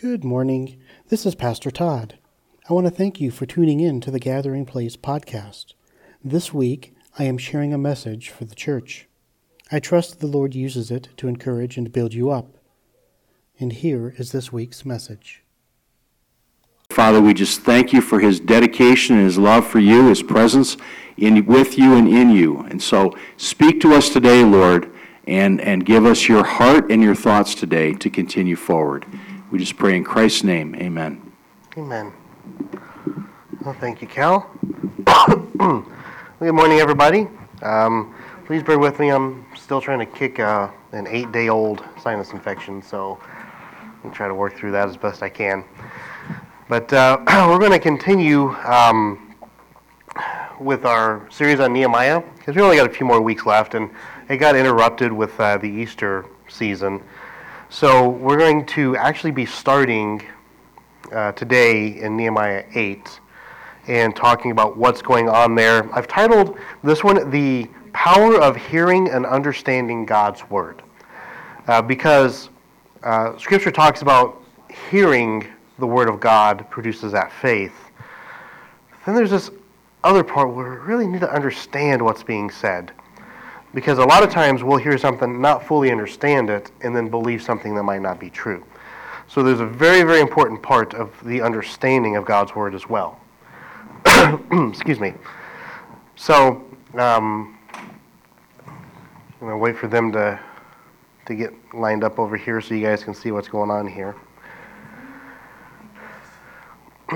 Good morning. This is Pastor Todd. I want to thank you for tuning in to the Gathering Place podcast. This week, I am sharing a message for the church. I trust the Lord uses it to encourage and build you up. And here is this week's message. Father, we just thank you for his dedication and his love for you, his presence in, with you and in you. And so speak to us today, Lord, and, and give us your heart and your thoughts today to continue forward. We just pray in Christ's name. Amen. Amen. Well, thank you, Cal. Good morning, everybody. Um, please bear with me. I'm still trying to kick uh, an eight day old sinus infection, so I'm try to work through that as best I can. But uh, we're going to continue um, with our series on Nehemiah because we only got a few more weeks left, and it got interrupted with uh, the Easter season. So we're going to actually be starting uh, today in Nehemiah 8 and talking about what's going on there. I've titled this one The Power of Hearing and Understanding God's Word uh, because uh, Scripture talks about hearing the Word of God produces that faith. Then there's this other part where we really need to understand what's being said. Because a lot of times we'll hear something, not fully understand it, and then believe something that might not be true. So there's a very, very important part of the understanding of God's Word as well. Excuse me. So, um, I'm going to wait for them to, to get lined up over here so you guys can see what's going on here.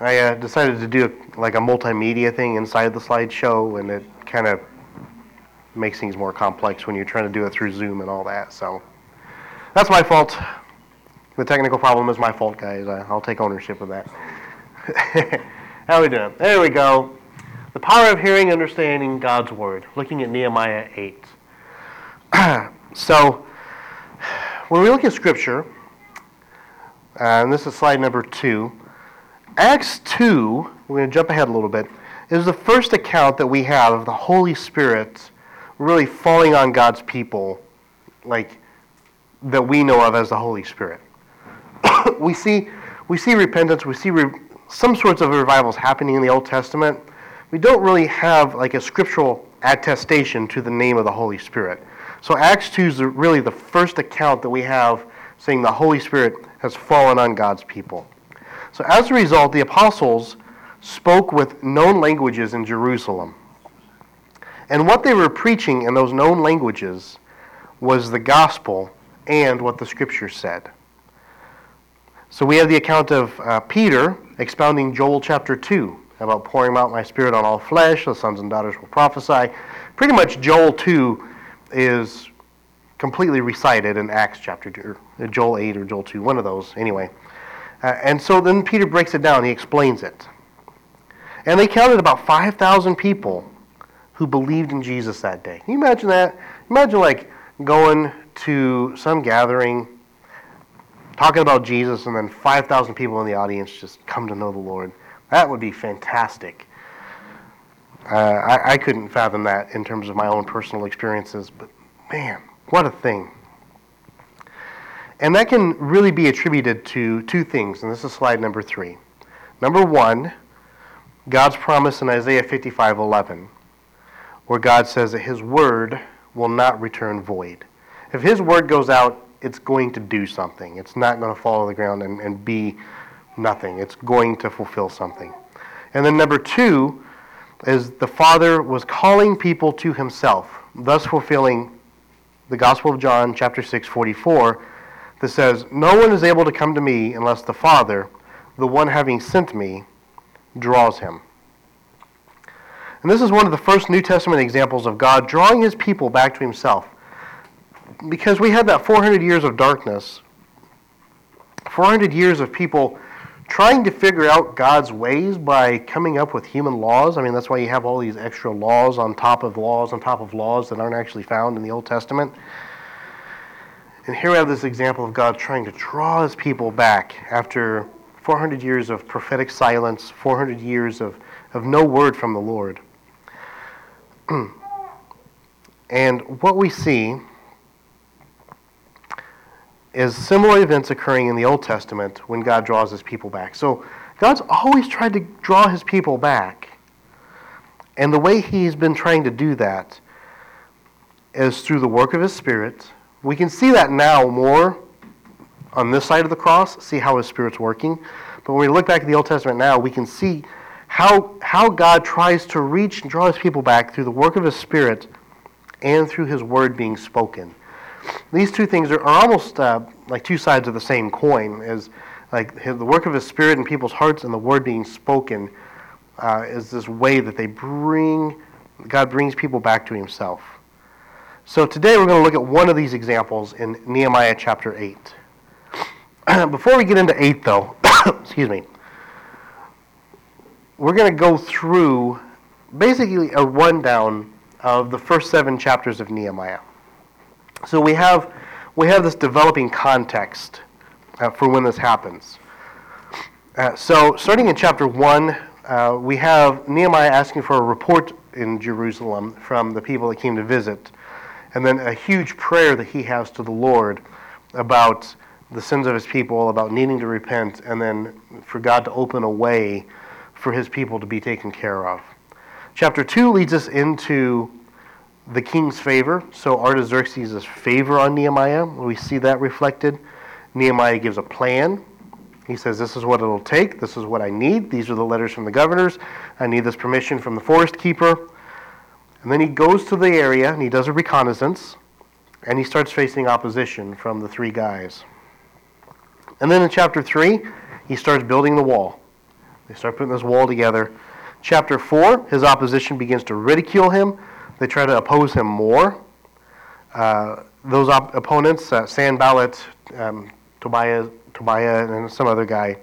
I uh, decided to do like a multimedia thing inside the slideshow, and it kind of makes things more complex when you're trying to do it through Zoom and all that. So that's my fault. The technical problem is my fault, guys. I, will take ownership of that. How we doing? There we go. The power of hearing, understanding God's word. Looking at Nehemiah 8. so when we look at Scripture, uh, and this is slide number two Acts 2, we're going to jump ahead a little bit, is the first account that we have of the Holy Spirit really falling on God's people, like that we know of as the Holy Spirit. we see we see repentance, we see re- some sorts of revivals happening in the Old Testament. We don't really have like a scriptural attestation to the name of the Holy Spirit. So Acts 2 is really the first account that we have saying the Holy Spirit has fallen on God's people. So as a result, the apostles spoke with known languages in Jerusalem. And what they were preaching in those known languages was the gospel and what the scriptures said. So we have the account of uh, Peter expounding Joel chapter 2 about pouring out my spirit on all flesh, the sons and daughters will prophesy. Pretty much Joel 2 is completely recited in Acts chapter 2, or Joel 8 or Joel 2, one of those anyway. Uh, and so then Peter breaks it down, he explains it. And they counted about 5,000 people who believed in Jesus that day. Can you imagine that? Imagine like going to some gathering, talking about Jesus, and then 5,000 people in the audience just come to know the Lord. That would be fantastic. Uh, I, I couldn't fathom that in terms of my own personal experiences, but man, what a thing. And that can really be attributed to two things, and this is slide number three. Number one, God's promise in Isaiah 55 11, where God says that His word will not return void. If His word goes out, it's going to do something. It's not going to fall on the ground and, and be nothing. It's going to fulfill something. And then number two is the Father was calling people to Himself, thus fulfilling the Gospel of John, chapter 6, 44 that says, No one is able to come to me unless the Father, the one having sent me, draws him. And this is one of the first New Testament examples of God drawing his people back to himself. Because we had that 400 years of darkness, 400 years of people trying to figure out God's ways by coming up with human laws. I mean, that's why you have all these extra laws on top of laws on top of laws that aren't actually found in the Old Testament. And here we have this example of God trying to draw his people back after 400 years of prophetic silence, 400 years of, of no word from the Lord. and what we see is similar events occurring in the Old Testament when God draws his people back. So God's always tried to draw his people back. And the way he's been trying to do that is through the work of his Spirit. We can see that now more on this side of the cross, see how his Spirit's working. But when we look back at the Old Testament now, we can see how, how God tries to reach and draw his people back through the work of his Spirit and through his word being spoken. These two things are, are almost uh, like two sides of the same coin. as like the work of his Spirit in people's hearts and the word being spoken uh, is this way that they bring, God brings people back to himself. So today we're going to look at one of these examples in Nehemiah chapter 8. Before we get into 8, though, excuse me, we're going to go through basically a rundown of the first seven chapters of Nehemiah. So we have, we have this developing context uh, for when this happens. Uh, so starting in chapter 1, uh, we have Nehemiah asking for a report in Jerusalem from the people that came to visit, and then a huge prayer that he has to the Lord about the sins of his people, about needing to repent, and then for God to open a way for his people to be taken care of. Chapter 2 leads us into the king's favor. So Artaxerxes' favor on Nehemiah, we see that reflected. Nehemiah gives a plan. He says, This is what it'll take. This is what I need. These are the letters from the governors. I need this permission from the forest keeper. And then he goes to the area and he does a reconnaissance and he starts facing opposition from the three guys. And then in chapter 3, he starts building the wall. They start putting this wall together. Chapter 4, his opposition begins to ridicule him. They try to oppose him more. Uh, those op- opponents, uh, Sanballat, um, Tobiah, Tobiah, and some other guy,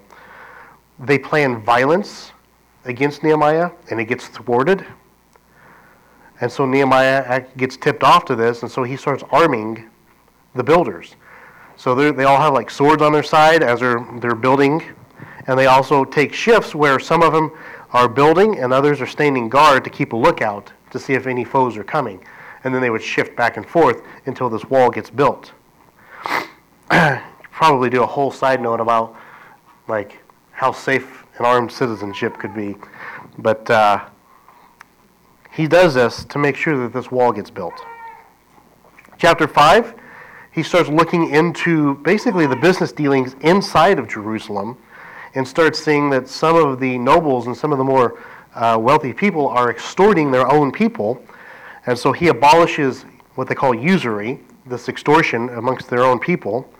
they plan violence against Nehemiah, and it gets thwarted. And so Nehemiah gets tipped off to this, and so he starts arming the builders. So they all have like swords on their side as they're, they're building, and they also take shifts where some of them are building and others are standing guard to keep a lookout to see if any foes are coming. And then they would shift back and forth until this wall gets built. Probably do a whole side note about like how safe an armed citizenship could be. But uh, he does this to make sure that this wall gets built. Chapter 5, he starts looking into basically the business dealings inside of Jerusalem and starts seeing that some of the nobles and some of the more uh, wealthy people are extorting their own people. And so he abolishes what they call usury, this extortion amongst their own people.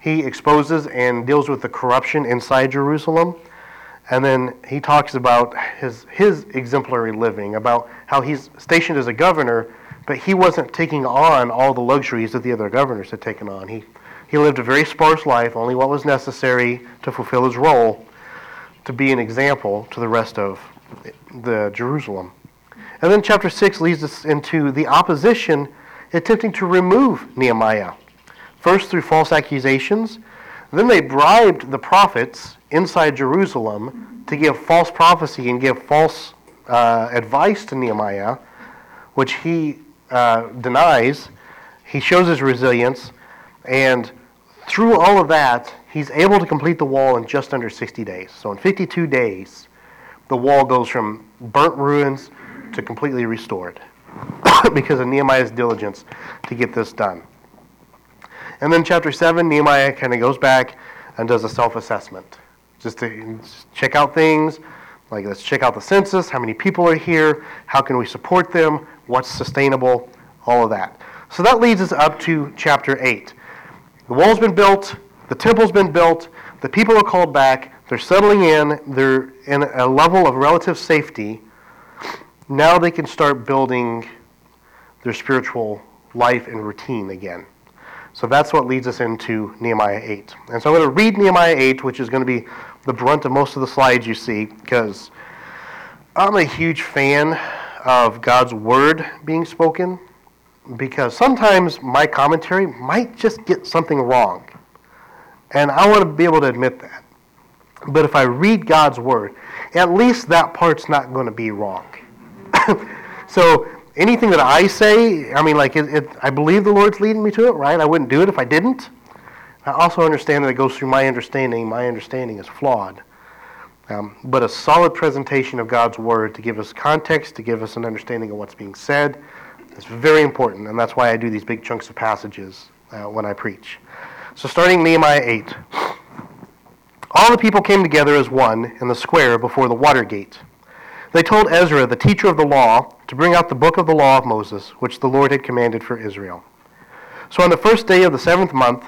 He exposes and deals with the corruption inside Jerusalem. And then he talks about his, his exemplary living, about how he's stationed as a governor, but he wasn't taking on all the luxuries that the other governors had taken on. He, he lived a very sparse life, only what was necessary to fulfill his role, to be an example to the rest of the Jerusalem. And then chapter 6 leads us into the opposition attempting to remove Nehemiah. First through false accusations, then they bribed the prophets inside Jerusalem to give false prophecy and give false uh, advice to Nehemiah, which he uh, denies. He shows his resilience, and through all of that, he's able to complete the wall in just under 60 days. So in 52 days, the wall goes from burnt ruins to completely restored because of Nehemiah's diligence to get this done. And then chapter 7, Nehemiah kind of goes back and does a self assessment just to check out things. Like, let's check out the census, how many people are here, how can we support them, what's sustainable, all of that. So that leads us up to chapter 8. The wall's been built, the temple's been built, the people are called back, they're settling in, they're in a level of relative safety. Now they can start building their spiritual life and routine again. So that's what leads us into Nehemiah 8. And so I'm going to read Nehemiah 8, which is going to be the brunt of most of the slides you see, because I'm a huge fan of God's word being spoken, because sometimes my commentary might just get something wrong. And I want to be able to admit that. But if I read God's word, at least that part's not going to be wrong. so anything that I say, I mean, like, it, it, I believe the Lord's leading me to it, right? I wouldn't do it if I didn't. I also understand that it goes through my understanding. My understanding is flawed. Um, but a solid presentation of God's Word to give us context, to give us an understanding of what's being said, is very important, and that's why I do these big chunks of passages uh, when I preach. So, starting Nehemiah 8. All the people came together as one in the square before the water gate. They told Ezra, the teacher of the law, to bring out the book of the law of Moses, which the Lord had commanded for Israel. So on the first day of the seventh month,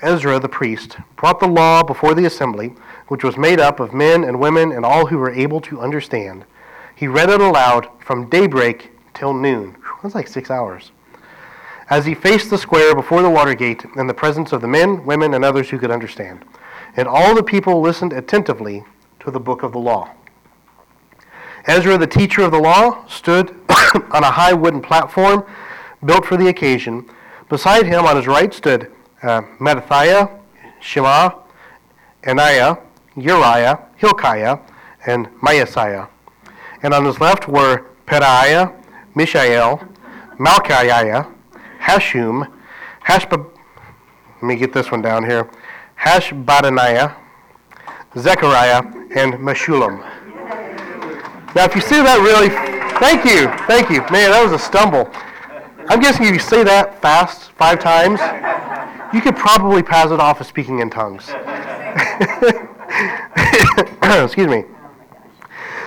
Ezra the priest brought the law before the assembly, which was made up of men and women and all who were able to understand. He read it aloud from daybreak till noon. That's like six hours. As he faced the square before the water gate in the presence of the men, women, and others who could understand. And all the people listened attentively to the book of the law. Ezra, the teacher of the law, stood on a high wooden platform built for the occasion. Beside him, on his right, stood uh, Mattithiah, Shema, Ananiah, Uriah, Hilkiah, and Maaseiah. And on his left were Pedaiah, Mishael, Malchiah, Hashum, Hashbab, let me get this one down here, Hashbadaniah, Zechariah, and Meshullam. Now, if you see that really, thank you, thank you. Man, that was a stumble. I'm guessing if you say that fast five times, you could probably pass it off as speaking in tongues. Excuse me.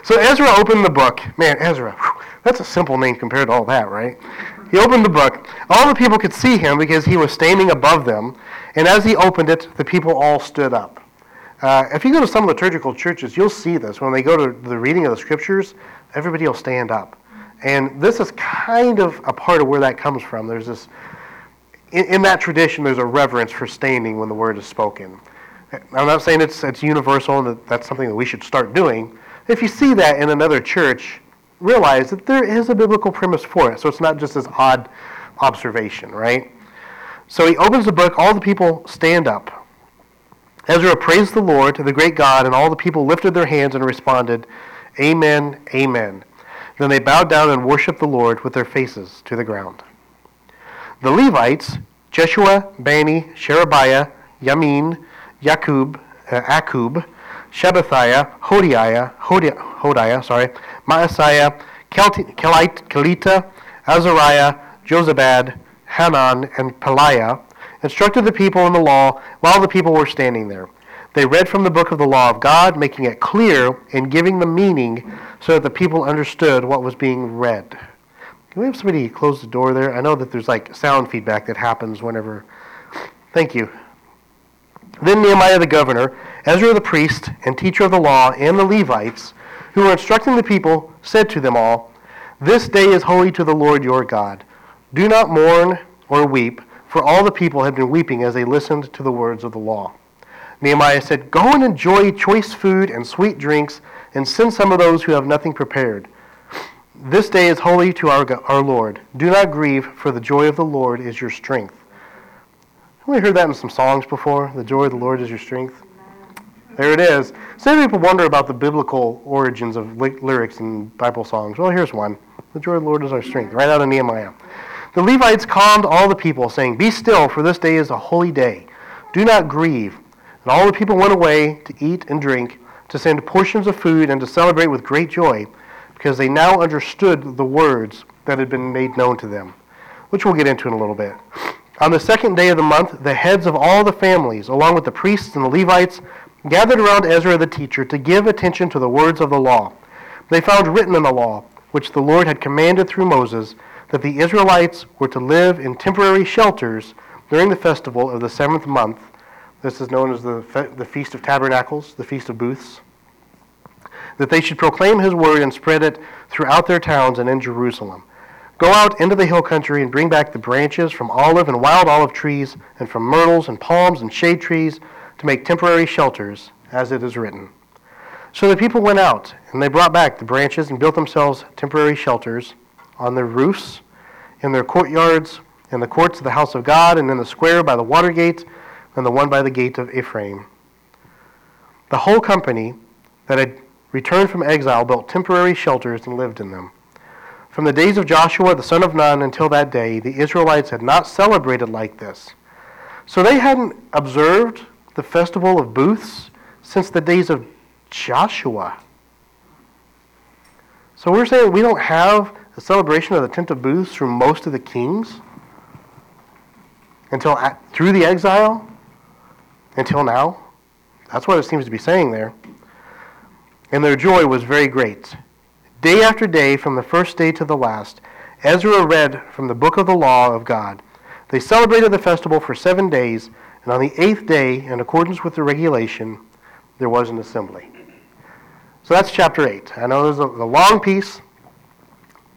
So Ezra opened the book. Man, Ezra, whew, that's a simple name compared to all that, right? He opened the book. All the people could see him because he was standing above them. And as he opened it, the people all stood up. Uh, if you go to some liturgical churches, you'll see this. When they go to the reading of the scriptures, everybody will stand up. And this is kind of a part of where that comes from. There's this, in, in that tradition, there's a reverence for standing when the word is spoken. I'm not saying it's, it's universal and that that's something that we should start doing. If you see that in another church, realize that there is a biblical premise for it. So it's not just this odd observation, right? So he opens the book, all the people stand up. Ezra praised the Lord, the great God, and all the people lifted their hands and responded, Amen, Amen. Then they bowed down and worshiped the Lord with their faces to the ground. The Levites, Jeshua, Bani, Sherebiah, Yamin, Yakub, uh, Akub, Shabbathiah, Hodiah, Hodiah, Hodiah sorry, Maaseiah, Kelite, Kelita, Azariah, Jozabad, Hanan, and Pelaiah, instructed the people in the law while the people were standing there. They read from the book of the law of God, making it clear and giving the meaning so that the people understood what was being read. Can we have somebody close the door there? I know that there's like sound feedback that happens whenever. Thank you. Then Nehemiah the governor, Ezra the priest and teacher of the law, and the Levites, who were instructing the people, said to them all, This day is holy to the Lord your God. Do not mourn or weep for all the people had been weeping as they listened to the words of the law. Nehemiah said, Go and enjoy choice food and sweet drinks, and send some of those who have nothing prepared. This day is holy to our, our Lord. Do not grieve, for the joy of the Lord is your strength. Have we heard that in some songs before? The joy of the Lord is your strength. There it is. Some people wonder about the biblical origins of lyrics in Bible songs. Well, here's one. The joy of the Lord is our strength, right out of Nehemiah. The Levites calmed all the people, saying, Be still, for this day is a holy day. Do not grieve. And all the people went away to eat and drink, to send portions of food, and to celebrate with great joy, because they now understood the words that had been made known to them, which we'll get into in a little bit. On the second day of the month, the heads of all the families, along with the priests and the Levites, gathered around Ezra the teacher to give attention to the words of the law. They found written in the law, which the Lord had commanded through Moses, that the Israelites were to live in temporary shelters during the festival of the seventh month. This is known as the, Fe- the Feast of Tabernacles, the Feast of Booths. That they should proclaim his word and spread it throughout their towns and in Jerusalem. Go out into the hill country and bring back the branches from olive and wild olive trees, and from myrtles and palms and shade trees to make temporary shelters, as it is written. So the people went out, and they brought back the branches and built themselves temporary shelters on their roofs, in their courtyards, in the courts of the house of God, and in the square by the water gate, and the one by the gate of Ephraim. The whole company that had returned from exile built temporary shelters and lived in them. From the days of Joshua the son of Nun until that day, the Israelites had not celebrated like this. So they hadn't observed the festival of booths since the days of Joshua. So we're saying we don't have a celebration of the tent of booths through most of the kings until through the exile until now. That's what it seems to be saying there. And their joy was very great. Day after day, from the first day to the last, Ezra read from the book of the law of God. They celebrated the festival for seven days, and on the eighth day, in accordance with the regulation, there was an assembly. So that's chapter 8. I know there's a, long piece.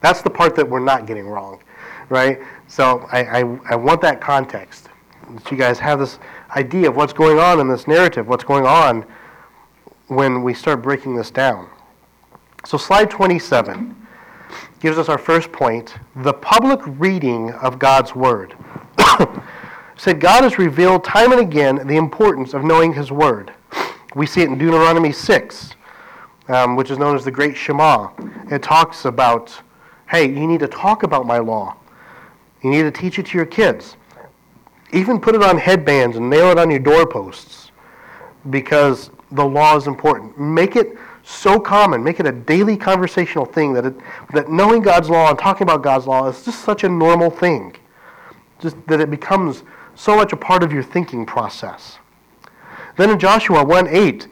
That's the part that we're not getting wrong, right? So I, I, I want that context. That you guys have this idea of what's going on in this narrative, what's going on when we start breaking this down. So, slide 27 gives us our first point the public reading of God's Word. Said God has revealed time and again the importance of knowing His Word. We see it in Deuteronomy 6, um, which is known as the Great Shema. It talks about, hey, you need to talk about my law. You need to teach it to your kids. Even put it on headbands and nail it on your doorposts because the law is important. Make it so common, make it a daily conversational thing that, it, that knowing God's law and talking about God's law is just such a normal thing. Just that it becomes so much a part of your thinking process. Then in Joshua 1 8,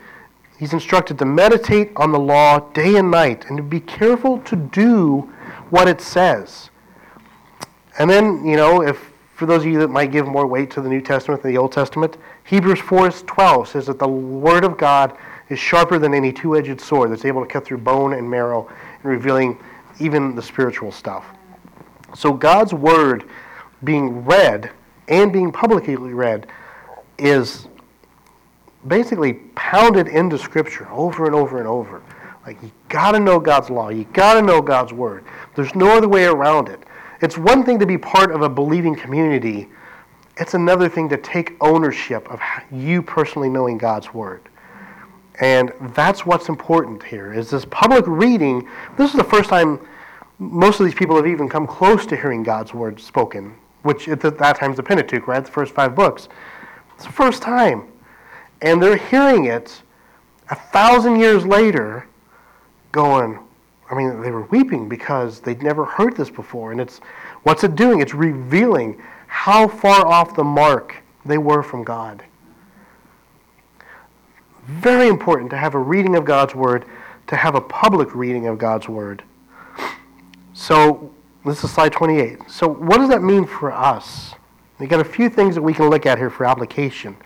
he's instructed to meditate on the law day and night and to be careful to do what it says. And then, you know, if for those of you that might give more weight to the New Testament than the Old Testament, Hebrews 4:12 says that the word of God is sharper than any two-edged sword that's able to cut through bone and marrow and revealing even the spiritual stuff. So God's word being read and being publicly read is basically pounded into scripture over and over and over. Like you got to know God's law, you got to know God's word. There's no other way around it. It's one thing to be part of a believing community, it's another thing to take ownership of you personally knowing God's Word. And that's what's important here is this public reading. This is the first time most of these people have even come close to hearing God's word spoken, which at that time is the Pentateuch, right? The first five books. It's the first time. And they're hearing it a thousand years later, going, I mean, they were weeping because they'd never heard this before. And it's what's it doing? It's revealing how far off the mark they were from God. Very important to have a reading of God's Word, to have a public reading of God's Word. So, this is slide 28. So, what does that mean for us? We've got a few things that we can look at here for application.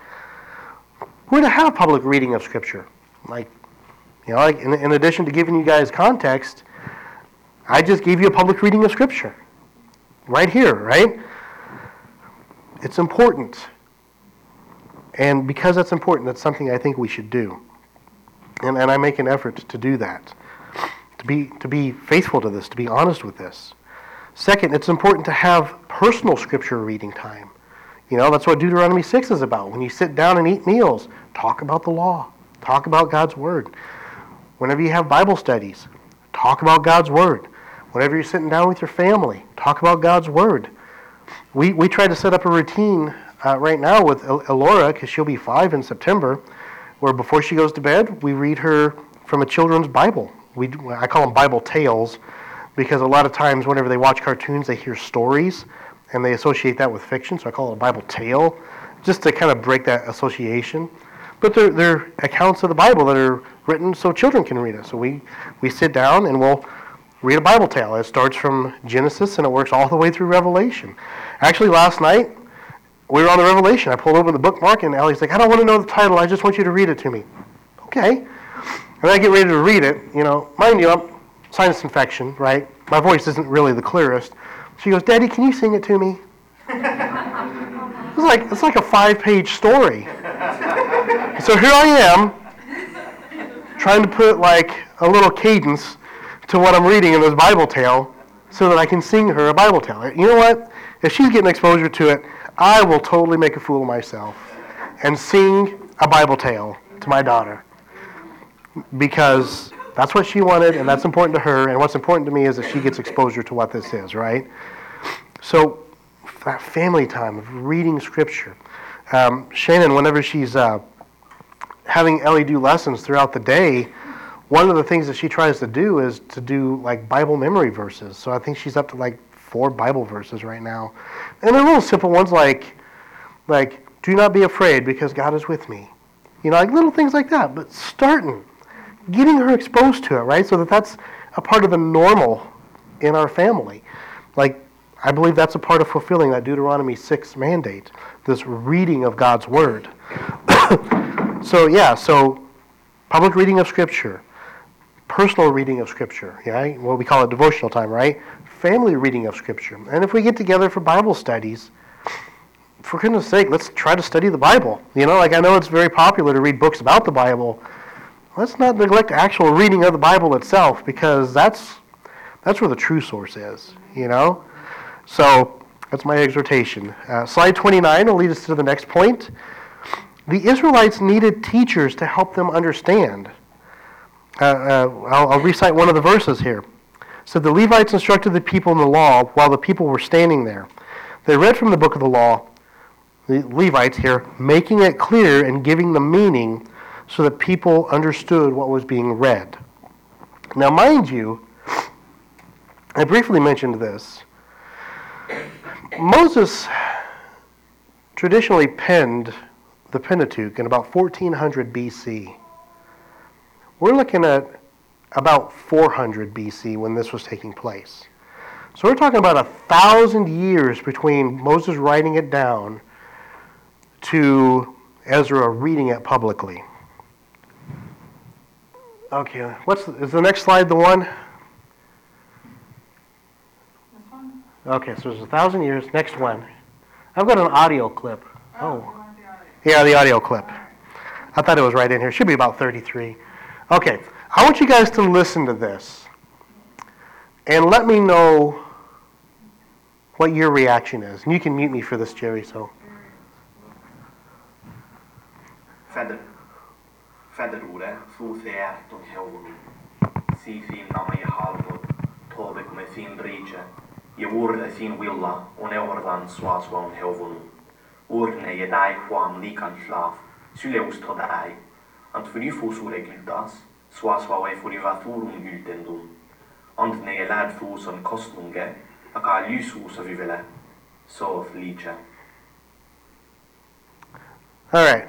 We're to have a public reading of Scripture. Like you know, like in, in addition to giving you guys context, I just gave you a public reading of Scripture. Right here, right? It's important. And because that's important, that's something I think we should do. And, and I make an effort to do that, to be, to be faithful to this, to be honest with this. Second, it's important to have personal scripture reading time. You know, that's what Deuteronomy 6 is about. When you sit down and eat meals, talk about the law, talk about God's word. Whenever you have Bible studies, talk about God's Word. Whenever you're sitting down with your family, talk about God's Word. We, we try to set up a routine uh, right now with Elora, because she'll be five in September, where before she goes to bed, we read her from a children's Bible. We, I call them Bible tales because a lot of times whenever they watch cartoons, they hear stories and they associate that with fiction. So I call it a Bible tale just to kind of break that association. But they're, they're accounts of the Bible that are written so children can read it. So we, we sit down and we'll read a Bible tale. It starts from Genesis and it works all the way through Revelation. Actually, last night, we were on the Revelation. I pulled open the bookmark and Ellie's like, I don't want to know the title. I just want you to read it to me. Okay. And I get ready to read it. You know, mind you, I'm sinus infection, right? My voice isn't really the clearest. She goes, Daddy, can you sing it to me? it's like it's like a five-page story. so here I am, trying to put like a little cadence to what I'm reading in this Bible tale so that I can sing her a Bible tale. You know what? If she's getting exposure to it, I will totally make a fool of myself and sing a Bible tale to my daughter because that's what she wanted and that's important to her and what's important to me is that she gets exposure to what this is, right? So that family time of reading scripture. Um, Shannon, whenever she's uh, having Ellie do lessons throughout the day, one of the things that she tries to do is to do like Bible memory verses. So I think she's up to like four Bible verses right now, and they're little simple ones like, like "Do not be afraid, because God is with me." You know, like little things like that. But starting, getting her exposed to it, right? So that that's a part of the normal in our family. Like, I believe that's a part of fulfilling that Deuteronomy 6 mandate, this reading of God's Word. so, yeah, so public reading of Scripture, personal reading of Scripture, yeah, what we call it devotional time, right? Family reading of Scripture. And if we get together for Bible studies, for goodness sake, let's try to study the Bible. You know, like I know it's very popular to read books about the Bible. Let's not neglect actual reading of the Bible itself because that's that's where the true source is. You know, so that's my exhortation. Uh, slide 29 will lead us to the next point. The Israelites needed teachers to help them understand. Uh, uh, I'll, I'll recite one of the verses here. So the Levites instructed the people in the law while the people were standing there. They read from the book of the law, the Levites here, making it clear and giving the meaning so that people understood what was being read. Now, mind you, I briefly mentioned this. Moses traditionally penned the Pentateuch in about 1400 BC. We're looking at about 400 BC when this was taking place. So we're talking about a thousand years between Moses writing it down to Ezra reading it publicly. Okay, what's is the next slide the one? Okay, so there's a thousand years. Next one. I've got an audio clip. Oh. Yeah, the audio clip. I thought it was right in here. Should be about 33. Okay, I want you guys to listen to this and let me know what your reaction is. And you can mute me for this, Jerry, so. Helvonu, Sifin Nama Jehalvod, Tobek me fin Jewurde fin Eordan Swaswan Helvonu, Urne je dai Todai, and for you fosure gildas, Swaswa we for you Vaturum Gültendum, and ne je fus on Kostunge, a ka lyshus so of All right.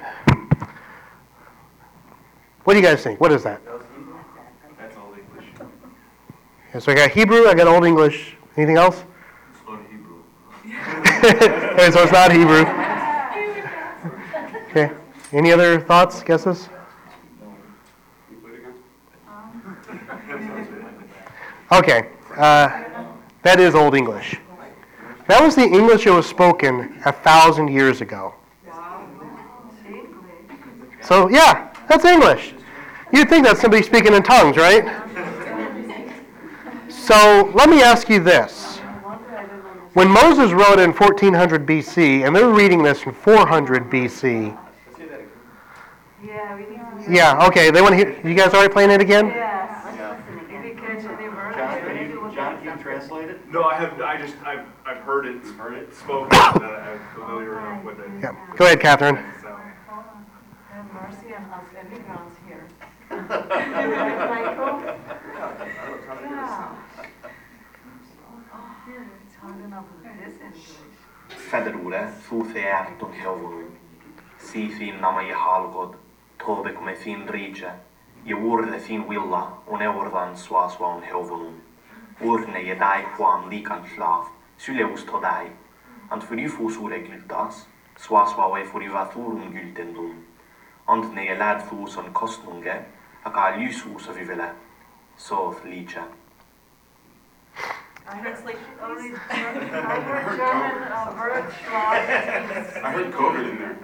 What do you guys think? What is that? That's Old English. Yeah, so I got Hebrew, I got Old English. Anything else? It's not Hebrew. okay, so it's not Hebrew. Okay. Any other thoughts, guesses? Okay. Uh, that is Old English. That was the English that was spoken a thousand years ago. So, yeah, that's English. You'd think that's somebody speaking in tongues, right? So, let me ask you this. When Moses wrote in 1400 BC, and they're reading this in 400 BC, Yeah, we need to. yeah, okay, they want to hear. You guys already playing it again? Yes. If you catch any word, John, maybe can you, we'll John, get can you some. translate it? No, I have. I just. I've. I've heard it. Heard it spoken. that I'm familiar enough with it. Yeah. Go ahead, Catherine. So, Have mercy on us immigrants here. Right, Michael? Yeah. Oh, It's hard enough with this English. Federore, Futheerton Helvonu, Sifin Nama Jehalvod, Tobek me fin Brice, Jewurde fin Willa, on Eordan Swaswan Helvonu, Urne je dai Juan Likan Schlaf, Syleus Todai, and for you fosure gildas, Swaswa we for you Vaturum Gültendum, and ne je lad fus on Kostnunge, a ka lyshus of Ivele, so of Lice. I heard only, I heard German uh, word. I heard COVID in there.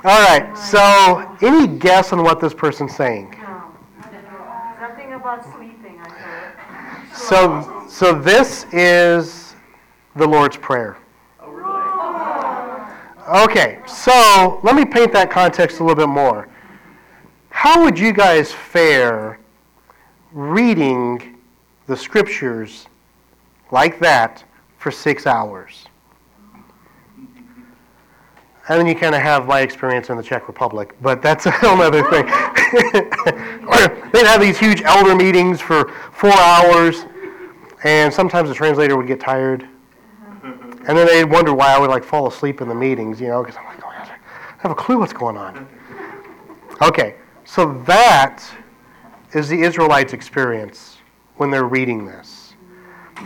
All right, so any guess on what this person's saying? No. Something about sleeping, I heard. So, so this is the Lord's Prayer. Okay, so let me paint that context a little bit more. How would you guys fare reading the scriptures like that for six hours? And then you kind of have my experience in the Czech Republic, but that's a whole other thing. They'd have these huge elder meetings for four hours, and sometimes the translator would get tired. Uh-huh. And then they'd wonder why I would like fall asleep in the meetings, you know, because I'm like, oh, I have a clue what's going on. Okay, so that is the Israelites' experience when they're reading this.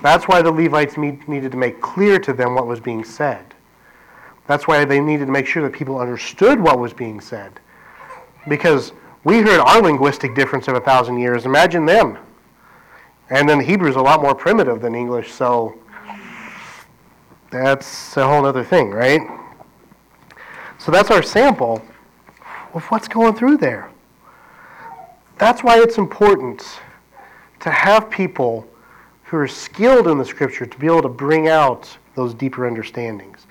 That's why the Levites need, needed to make clear to them what was being said. That's why they needed to make sure that people understood what was being said. Because we heard our linguistic difference of a thousand years. Imagine them. And then Hebrew is a lot more primitive than English, so that's a whole other thing, right? So that's our sample of what's going through there. That's why it's important to have people who are skilled in the scripture to be able to bring out those deeper understandings.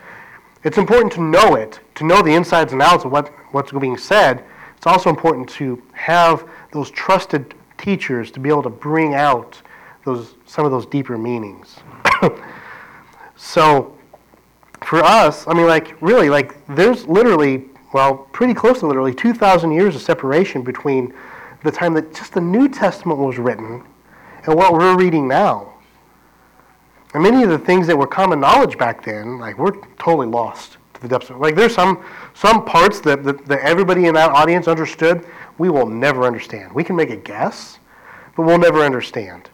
It's important to know it, to know the insides and outs of what, what's being said. It's also important to have those trusted teachers to be able to bring out those, some of those deeper meanings. so, for us, I mean, like, really, like, there's literally, well, pretty close to literally 2,000 years of separation between the time that just the New Testament was written and what we're reading now. And many of the things that were common knowledge back then, like we're totally lost to the depths of Like there's some some parts that, that, that everybody in that audience understood, we will never understand. We can make a guess, but we'll never understand.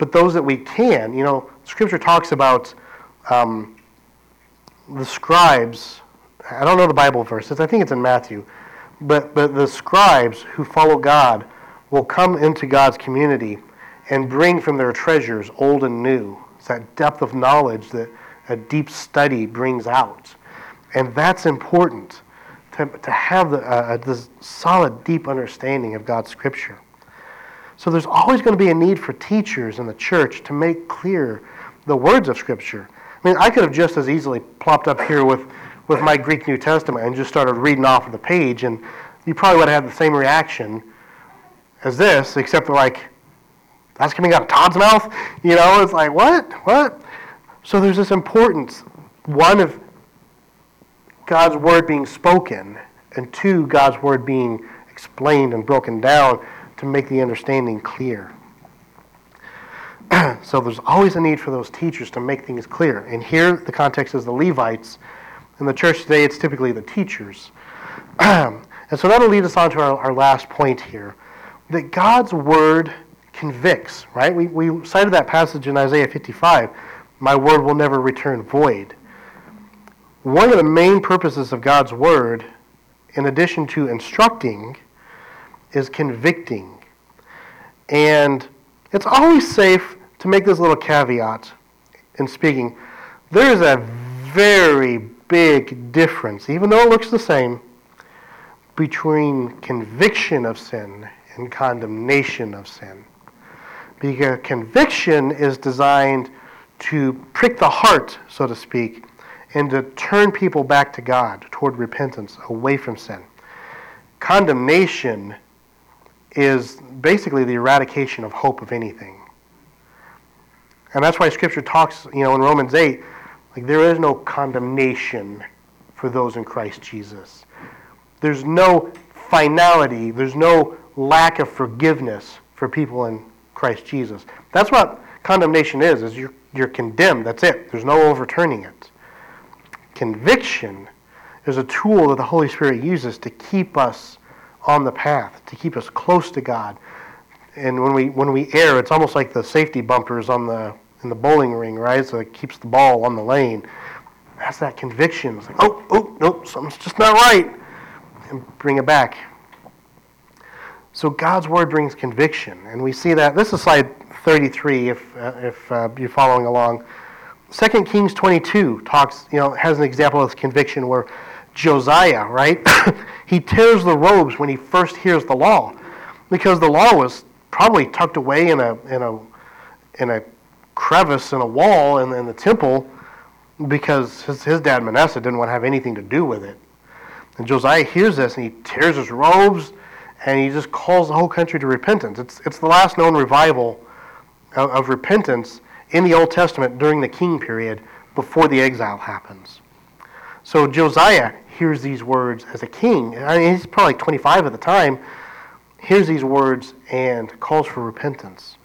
But those that we can, you know, Scripture talks about um, the scribes. I don't know the Bible verses. I think it's in Matthew, but but the scribes who follow God will come into God's community and bring from their treasures old and new. It's that depth of knowledge that a deep study brings out. And that's important to, to have the, uh, this solid, deep understanding of God's Scripture. So there's always going to be a need for teachers in the church to make clear the words of Scripture. I mean, I could have just as easily plopped up here with, with my Greek New Testament and just started reading off of the page, and you probably would have had the same reaction as this, except for like, that's coming out of Todd's mouth. You know, it's like, what? What? So there's this importance, one, of God's word being spoken, and two, God's word being explained and broken down to make the understanding clear. so there's always a need for those teachers to make things clear. And here, the context is the Levites. In the church today, it's typically the teachers. and so that'll lead us on to our, our last point here that God's word convicts, right? We, we cited that passage in Isaiah 55 My word will never return void. One of the main purposes of God's word, in addition to instructing, is convicting. And it's always safe to make this little caveat in speaking. There is a very big difference, even though it looks the same, between conviction of sin and condemnation of sin. Because conviction is designed to prick the heart, so to speak, and to turn people back to God, toward repentance, away from sin. Condemnation is basically the eradication of hope of anything. And that's why Scripture talks, you know, in Romans 8, like there is no condemnation for those in Christ Jesus. There's no finality, there's no lack of forgiveness for people in Christ Jesus. That's what condemnation is, is you're, you're condemned. That's it. There's no overturning it. Conviction is a tool that the Holy Spirit uses to keep us on the path, to keep us close to God. And when we when we err, it's almost like the safety bumpers on the in the bowling ring, right? So it keeps the ball on the lane. That's that conviction. It's like, oh, oh, nope, something's just not right. And bring it back. So God's word brings conviction, and we see that. This is slide 33, if uh, if uh, you're following along. 2 Kings 22 talks, you know, has an example of this conviction where Josiah, right, he tears the robes when he first hears the law, because the law was probably tucked away in a in a in a crevice in a wall in, in the temple, because his, his dad Manasseh didn't want to have anything to do with it. And Josiah hears this and he tears his robes and he just calls the whole country to repentance. It's, it's the last known revival of, of repentance in the Old Testament during the king period before the exile happens. So Josiah hears these words as a king. I mean, he's probably 25 at the time. Hears these words and calls for repentance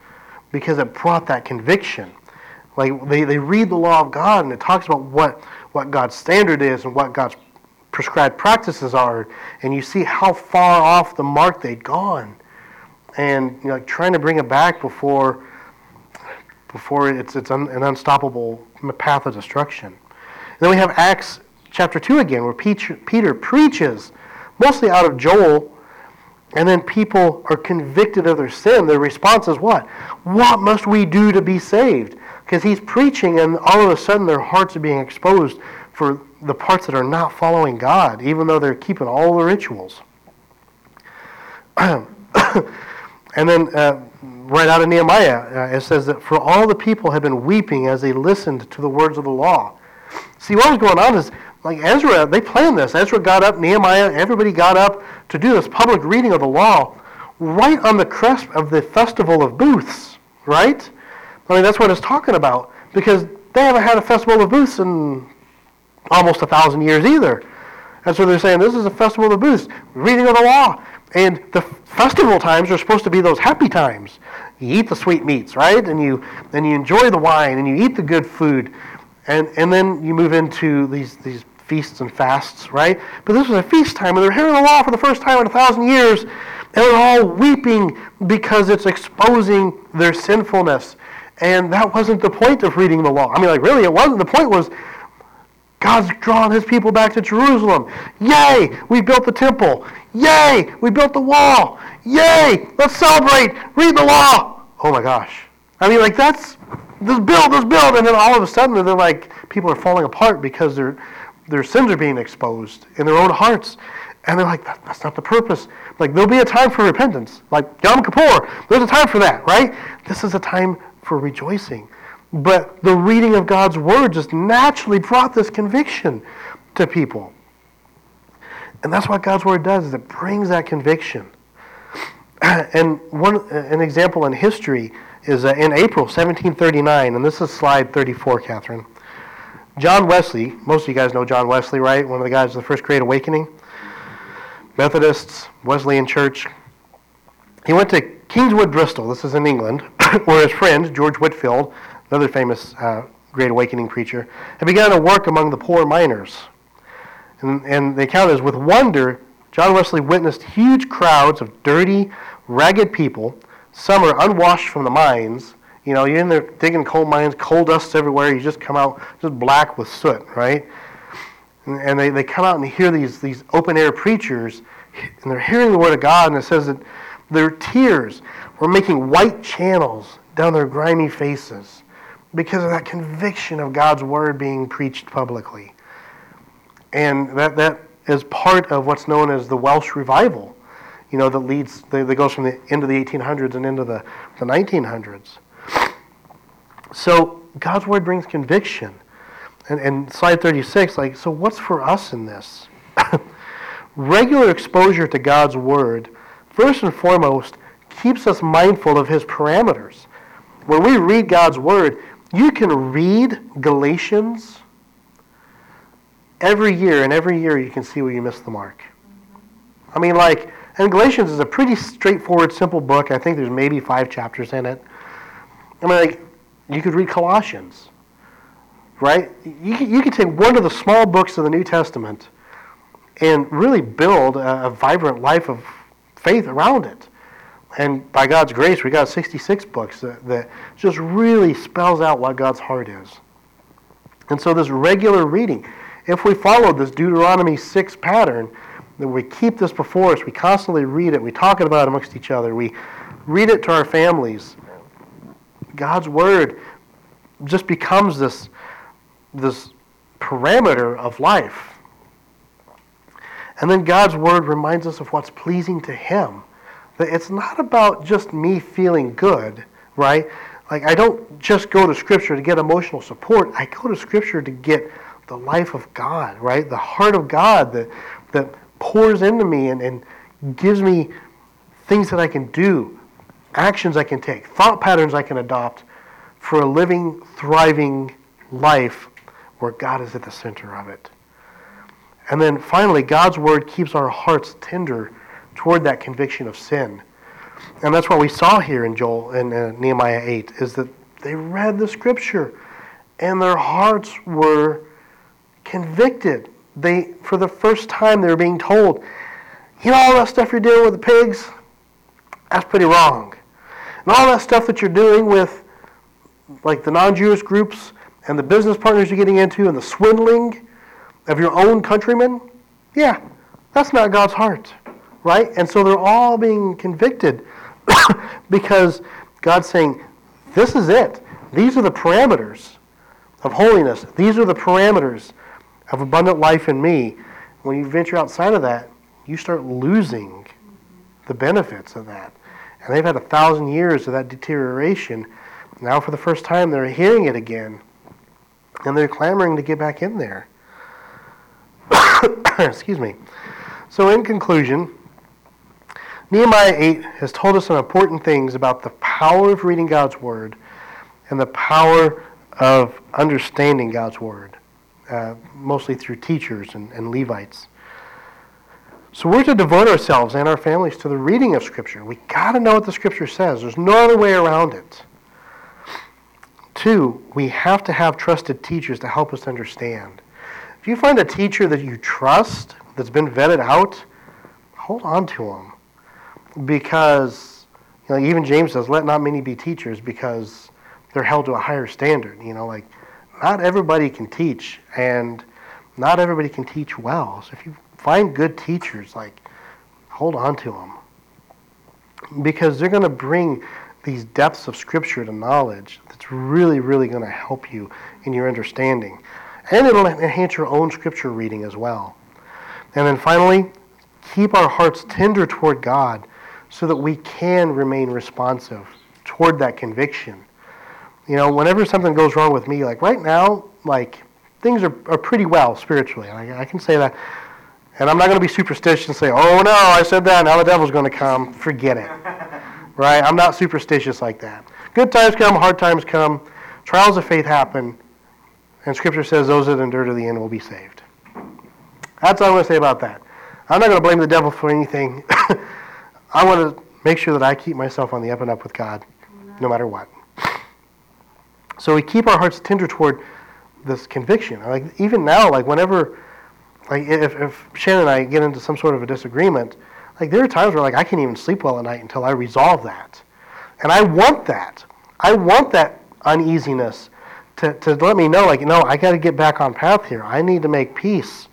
because it brought that conviction. Like they, they read the law of God and it talks about what, what God's standard is and what God's prescribed practices are, and you see how far off the mark they'd gone. And you know, like trying to bring it back before before it's, it's un, an unstoppable path of destruction. And then we have Acts chapter 2 again, where Peter, preaches, mostly out of Joel, and then people are convicted of their sin. Their response is what? What must we do to be saved? Because he's preaching, and all of a sudden their hearts are being exposed for the parts that are not following God, even though they're keeping all the rituals. and then uh, right out of Nehemiah, uh, it says that for all the people had been weeping as they listened to the words of the law. See, what was going on is, like Ezra, they planned this. Ezra got up, Nehemiah, everybody got up to do this public reading of the law right on the cusp of the festival of booths, right? I mean, that's what it's talking about because they haven't had a festival of booths in almost a thousand years either. And so they're saying this is a festival of booths, reading of the law. And the festival times are supposed to be those happy times. You eat the sweet meats, right? And you and you enjoy the wine and you eat the good food. And and then you move into these these feasts and fasts, right? But this was a feast time, and they're hearing the law for the first time in a thousand years, and they're all weeping because it's exposing their sinfulness. And that wasn't the point of reading the law. I mean, like, really, it wasn't. The point was God's drawn his people back to Jerusalem. Yay, we built the temple. Yay, we built the wall. Yay, let's celebrate. Read the law. Oh my gosh. I mean, like, that's this build, this build. And then all of a sudden, they're like, people are falling apart because their, their sins are being exposed in their own hearts. And they're like, that, that's not the purpose. Like, there'll be a time for repentance. Like Yom Kippur, there's a time for that, right? This is a time for rejoicing. But the reading of God's Word just naturally brought this conviction to people. And that's what God's Word does, is it brings that conviction. And one, an example in history is uh, in April 1739, and this is slide 34, Catherine. John Wesley, most of you guys know John Wesley, right? One of the guys of the First Great Awakening. Methodists, Wesleyan Church. He went to Kingswood, Bristol, this is in England, where his friend, George Whitefield, another famous uh, Great Awakening preacher, had begun to work among the poor miners. And, and the account is with wonder, John Wesley witnessed huge crowds of dirty, ragged people. Some are unwashed from the mines. You know, you're in there digging coal mines, coal dust everywhere. You just come out just black with soot, right? And, and they, they come out and hear these, these open air preachers, and they're hearing the word of God, and it says that their tears were making white channels down their grimy faces because of that conviction of God's word being preached publicly. And that, that is part of what's known as the Welsh revival, you know, that leads, that, goes from the end of the 1800s and into the, the 1900s. So God's word brings conviction. And, and slide 36, like, so what's for us in this? Regular exposure to God's word, first and foremost, keeps us mindful of his parameters. When we read God's word, you can read Galatians every year, and every year you can see where you missed the mark. I mean, like, and Galatians is a pretty straightforward, simple book. I think there's maybe five chapters in it. I mean, like, you could read Colossians, right? You could, you could take one of the small books of the New Testament and really build a, a vibrant life of faith around it. And by God's grace, we got 66 books that, that just really spells out what God's heart is. And so, this regular reading, if we follow this Deuteronomy 6 pattern, that we keep this before us, we constantly read it, we talk about it amongst each other, we read it to our families, God's Word just becomes this, this parameter of life. And then God's Word reminds us of what's pleasing to Him. That it's not about just me feeling good, right? Like, I don't just go to Scripture to get emotional support. I go to Scripture to get the life of God, right? The heart of God that, that pours into me and, and gives me things that I can do, actions I can take, thought patterns I can adopt for a living, thriving life where God is at the center of it. And then finally, God's word keeps our hearts tender toward that conviction of sin. And that's what we saw here in Joel in uh, Nehemiah 8 is that they read the scripture and their hearts were convicted. They for the first time they were being told, you know all that stuff you're doing with the pigs? That's pretty wrong. And all that stuff that you're doing with like the non-Jewish groups and the business partners you're getting into and the swindling of your own countrymen, yeah, that's not God's heart, right? And so they're all being convicted because God's saying, this is it. These are the parameters of holiness. These are the parameters of abundant life in me. When you venture outside of that, you start losing the benefits of that. And they've had a thousand years of that deterioration. Now, for the first time, they're hearing it again. And they're clamoring to get back in there. Excuse me. So, in conclusion, Nehemiah 8 has told us some important things about the power of reading God's Word and the power of understanding God's Word, uh, mostly through teachers and, and Levites. So we're to devote ourselves and our families to the reading of Scripture. We got to know what the Scripture says. There's no other way around it. Two, we have to have trusted teachers to help us understand. If you find a teacher that you trust, that's been vetted out, hold on to them. Because, you know, even James says, let not many be teachers because they're held to a higher standard. You know, like, not everybody can teach, and not everybody can teach well. So if you find good teachers, like, hold on to them. Because they're going to bring these depths of Scripture to knowledge that's really, really going to help you in your understanding. And it'll enhance your own Scripture reading as well. And then finally, keep our hearts tender toward God so that we can remain responsive toward that conviction. You know, whenever something goes wrong with me, like right now, like things are, are pretty well spiritually. I, I can say that. And I'm not going to be superstitious and say, oh no, I said that, now the devil's going to come. Forget it. right? I'm not superstitious like that. Good times come, hard times come, trials of faith happen, and Scripture says those that endure to the end will be saved. That's all I'm going to say about that. I'm not going to blame the devil for anything. I want to make sure that I keep myself on the up and up with God, no matter what. So we keep our hearts tender toward this conviction. Like even now, like whenever, like if, if Shannon and I get into some sort of a disagreement, like there are times where like I can't even sleep well at night until I resolve that, and I want that. I want that uneasiness to, to let me know, like, no, I got to get back on path here. I need to make peace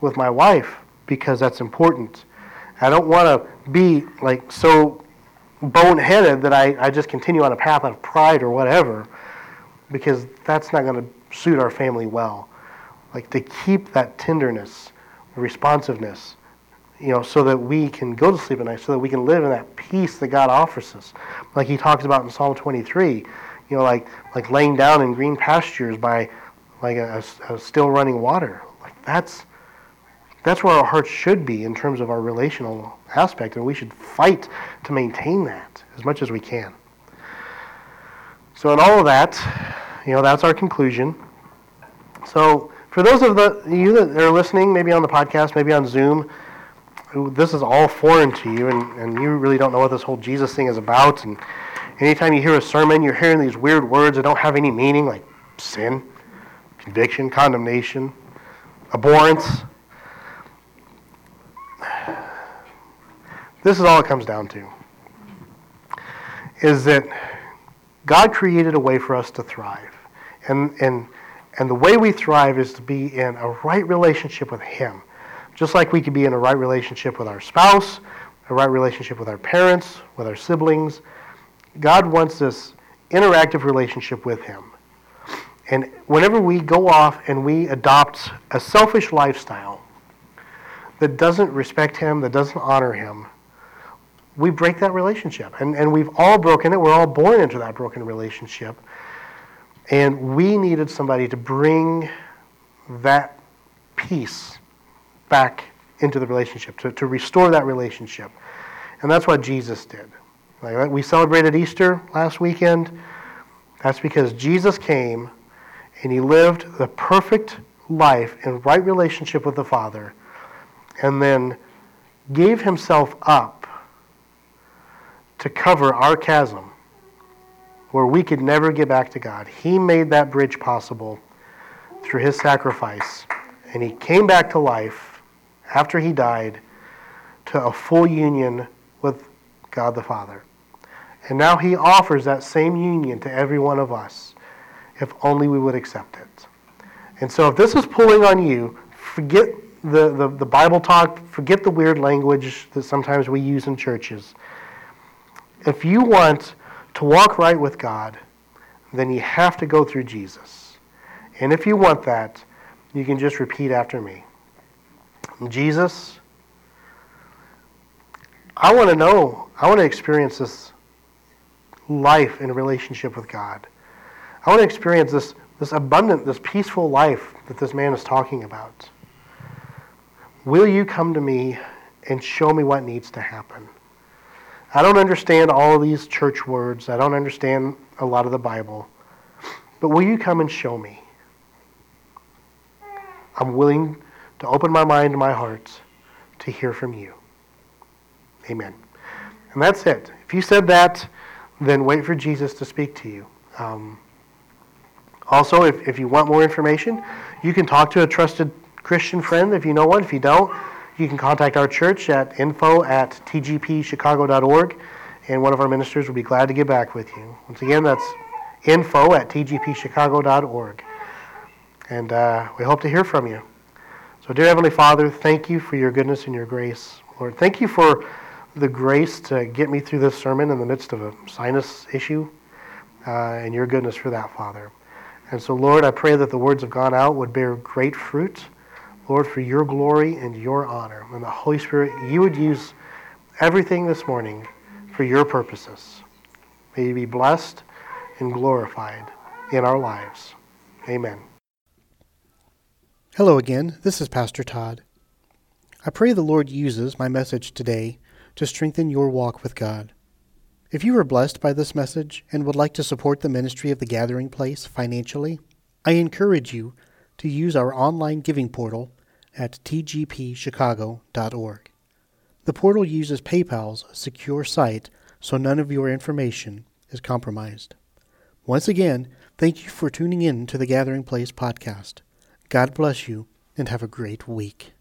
with my wife because that's important. I don't want to be like so boneheaded that I, I just continue on a path of pride or whatever because that's not going to suit our family well. Like to keep that tenderness, responsiveness, you know, so that we can go to sleep at night, so that we can live in that peace that God offers us. Like he talks about in Psalm 23, you know, like like laying down in green pastures by like a, a still running water. Like that's that's where our hearts should be in terms of our relational aspect, and we should fight to maintain that as much as we can. So, in all of that, you know, that's our conclusion. So, for those of the you that are listening, maybe on the podcast, maybe on Zoom, this is all foreign to you, and, and you really don't know what this whole Jesus thing is about, and anytime you hear a sermon, you're hearing these weird words that don't have any meaning, like sin, conviction, condemnation, abhorrence. This is all it comes down to. Is that God created a way for us to thrive. And, and, and the way we thrive is to be in a right relationship with Him. Just like we could be in a right relationship with our spouse, a right relationship with our parents, with our siblings. God wants this interactive relationship with Him. And whenever we go off and we adopt a selfish lifestyle that doesn't respect Him, that doesn't honor Him, we break that relationship. And, and we've all broken it. We're all born into that broken relationship. And we needed somebody to bring that peace back into the relationship, to, to restore that relationship. And that's what Jesus did. Like we celebrated Easter last weekend. That's because Jesus came and he lived the perfect life in right relationship with the Father and then gave himself up to cover our chasm where we could never get back to God. He made that bridge possible through his sacrifice. And he came back to life after he died to a full union with God the Father. And now he offers that same union to every one of us if only we would accept it. And so if this is pulling on you, forget the, the, the Bible talk, forget the weird language that sometimes we use in churches. If you want to walk right with God, then you have to go through Jesus. And if you want that, you can just repeat after me Jesus, I want to know, I want to experience this life in a relationship with God. I want to experience this, this abundant, this peaceful life that this man is talking about. Will you come to me and show me what needs to happen? I don't understand all of these church words. I don't understand a lot of the Bible. But will you come and show me? I'm willing to open my mind and my heart to hear from you. Amen. And that's it. If you said that, then wait for Jesus to speak to you. Um, also, if, if you want more information, you can talk to a trusted Christian friend if you know one. If you don't, you can contact our church at info at tgpchicago.org, and one of our ministers will be glad to get back with you. Once again, that's info at tgpchicago.org. And uh, we hope to hear from you. So, dear Heavenly Father, thank you for your goodness and your grace. Lord, thank you for the grace to get me through this sermon in the midst of a sinus issue, uh, and your goodness for that, Father. And so, Lord, I pray that the words have gone out would bear great fruit, Lord, for your glory and your honor. And the Holy Spirit, you would use everything this morning for your purposes. May you be blessed and glorified in our lives. Amen. Hello again, this is Pastor Todd. I pray the Lord uses my message today to strengthen your walk with God. If you were blessed by this message and would like to support the ministry of the Gathering Place financially, I encourage you to use our online giving portal at tgpchicago.org. The portal uses PayPal's secure site so none of your information is compromised. Once again, thank you for tuning in to the Gathering Place podcast. God bless you and have a great week.